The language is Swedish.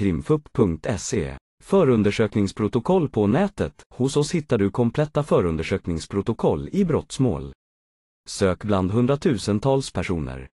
krimfup.se. Förundersökningsprotokoll på nätet. Hos oss hittar du kompletta förundersökningsprotokoll i brottmål. Sök bland hundratusentals personer.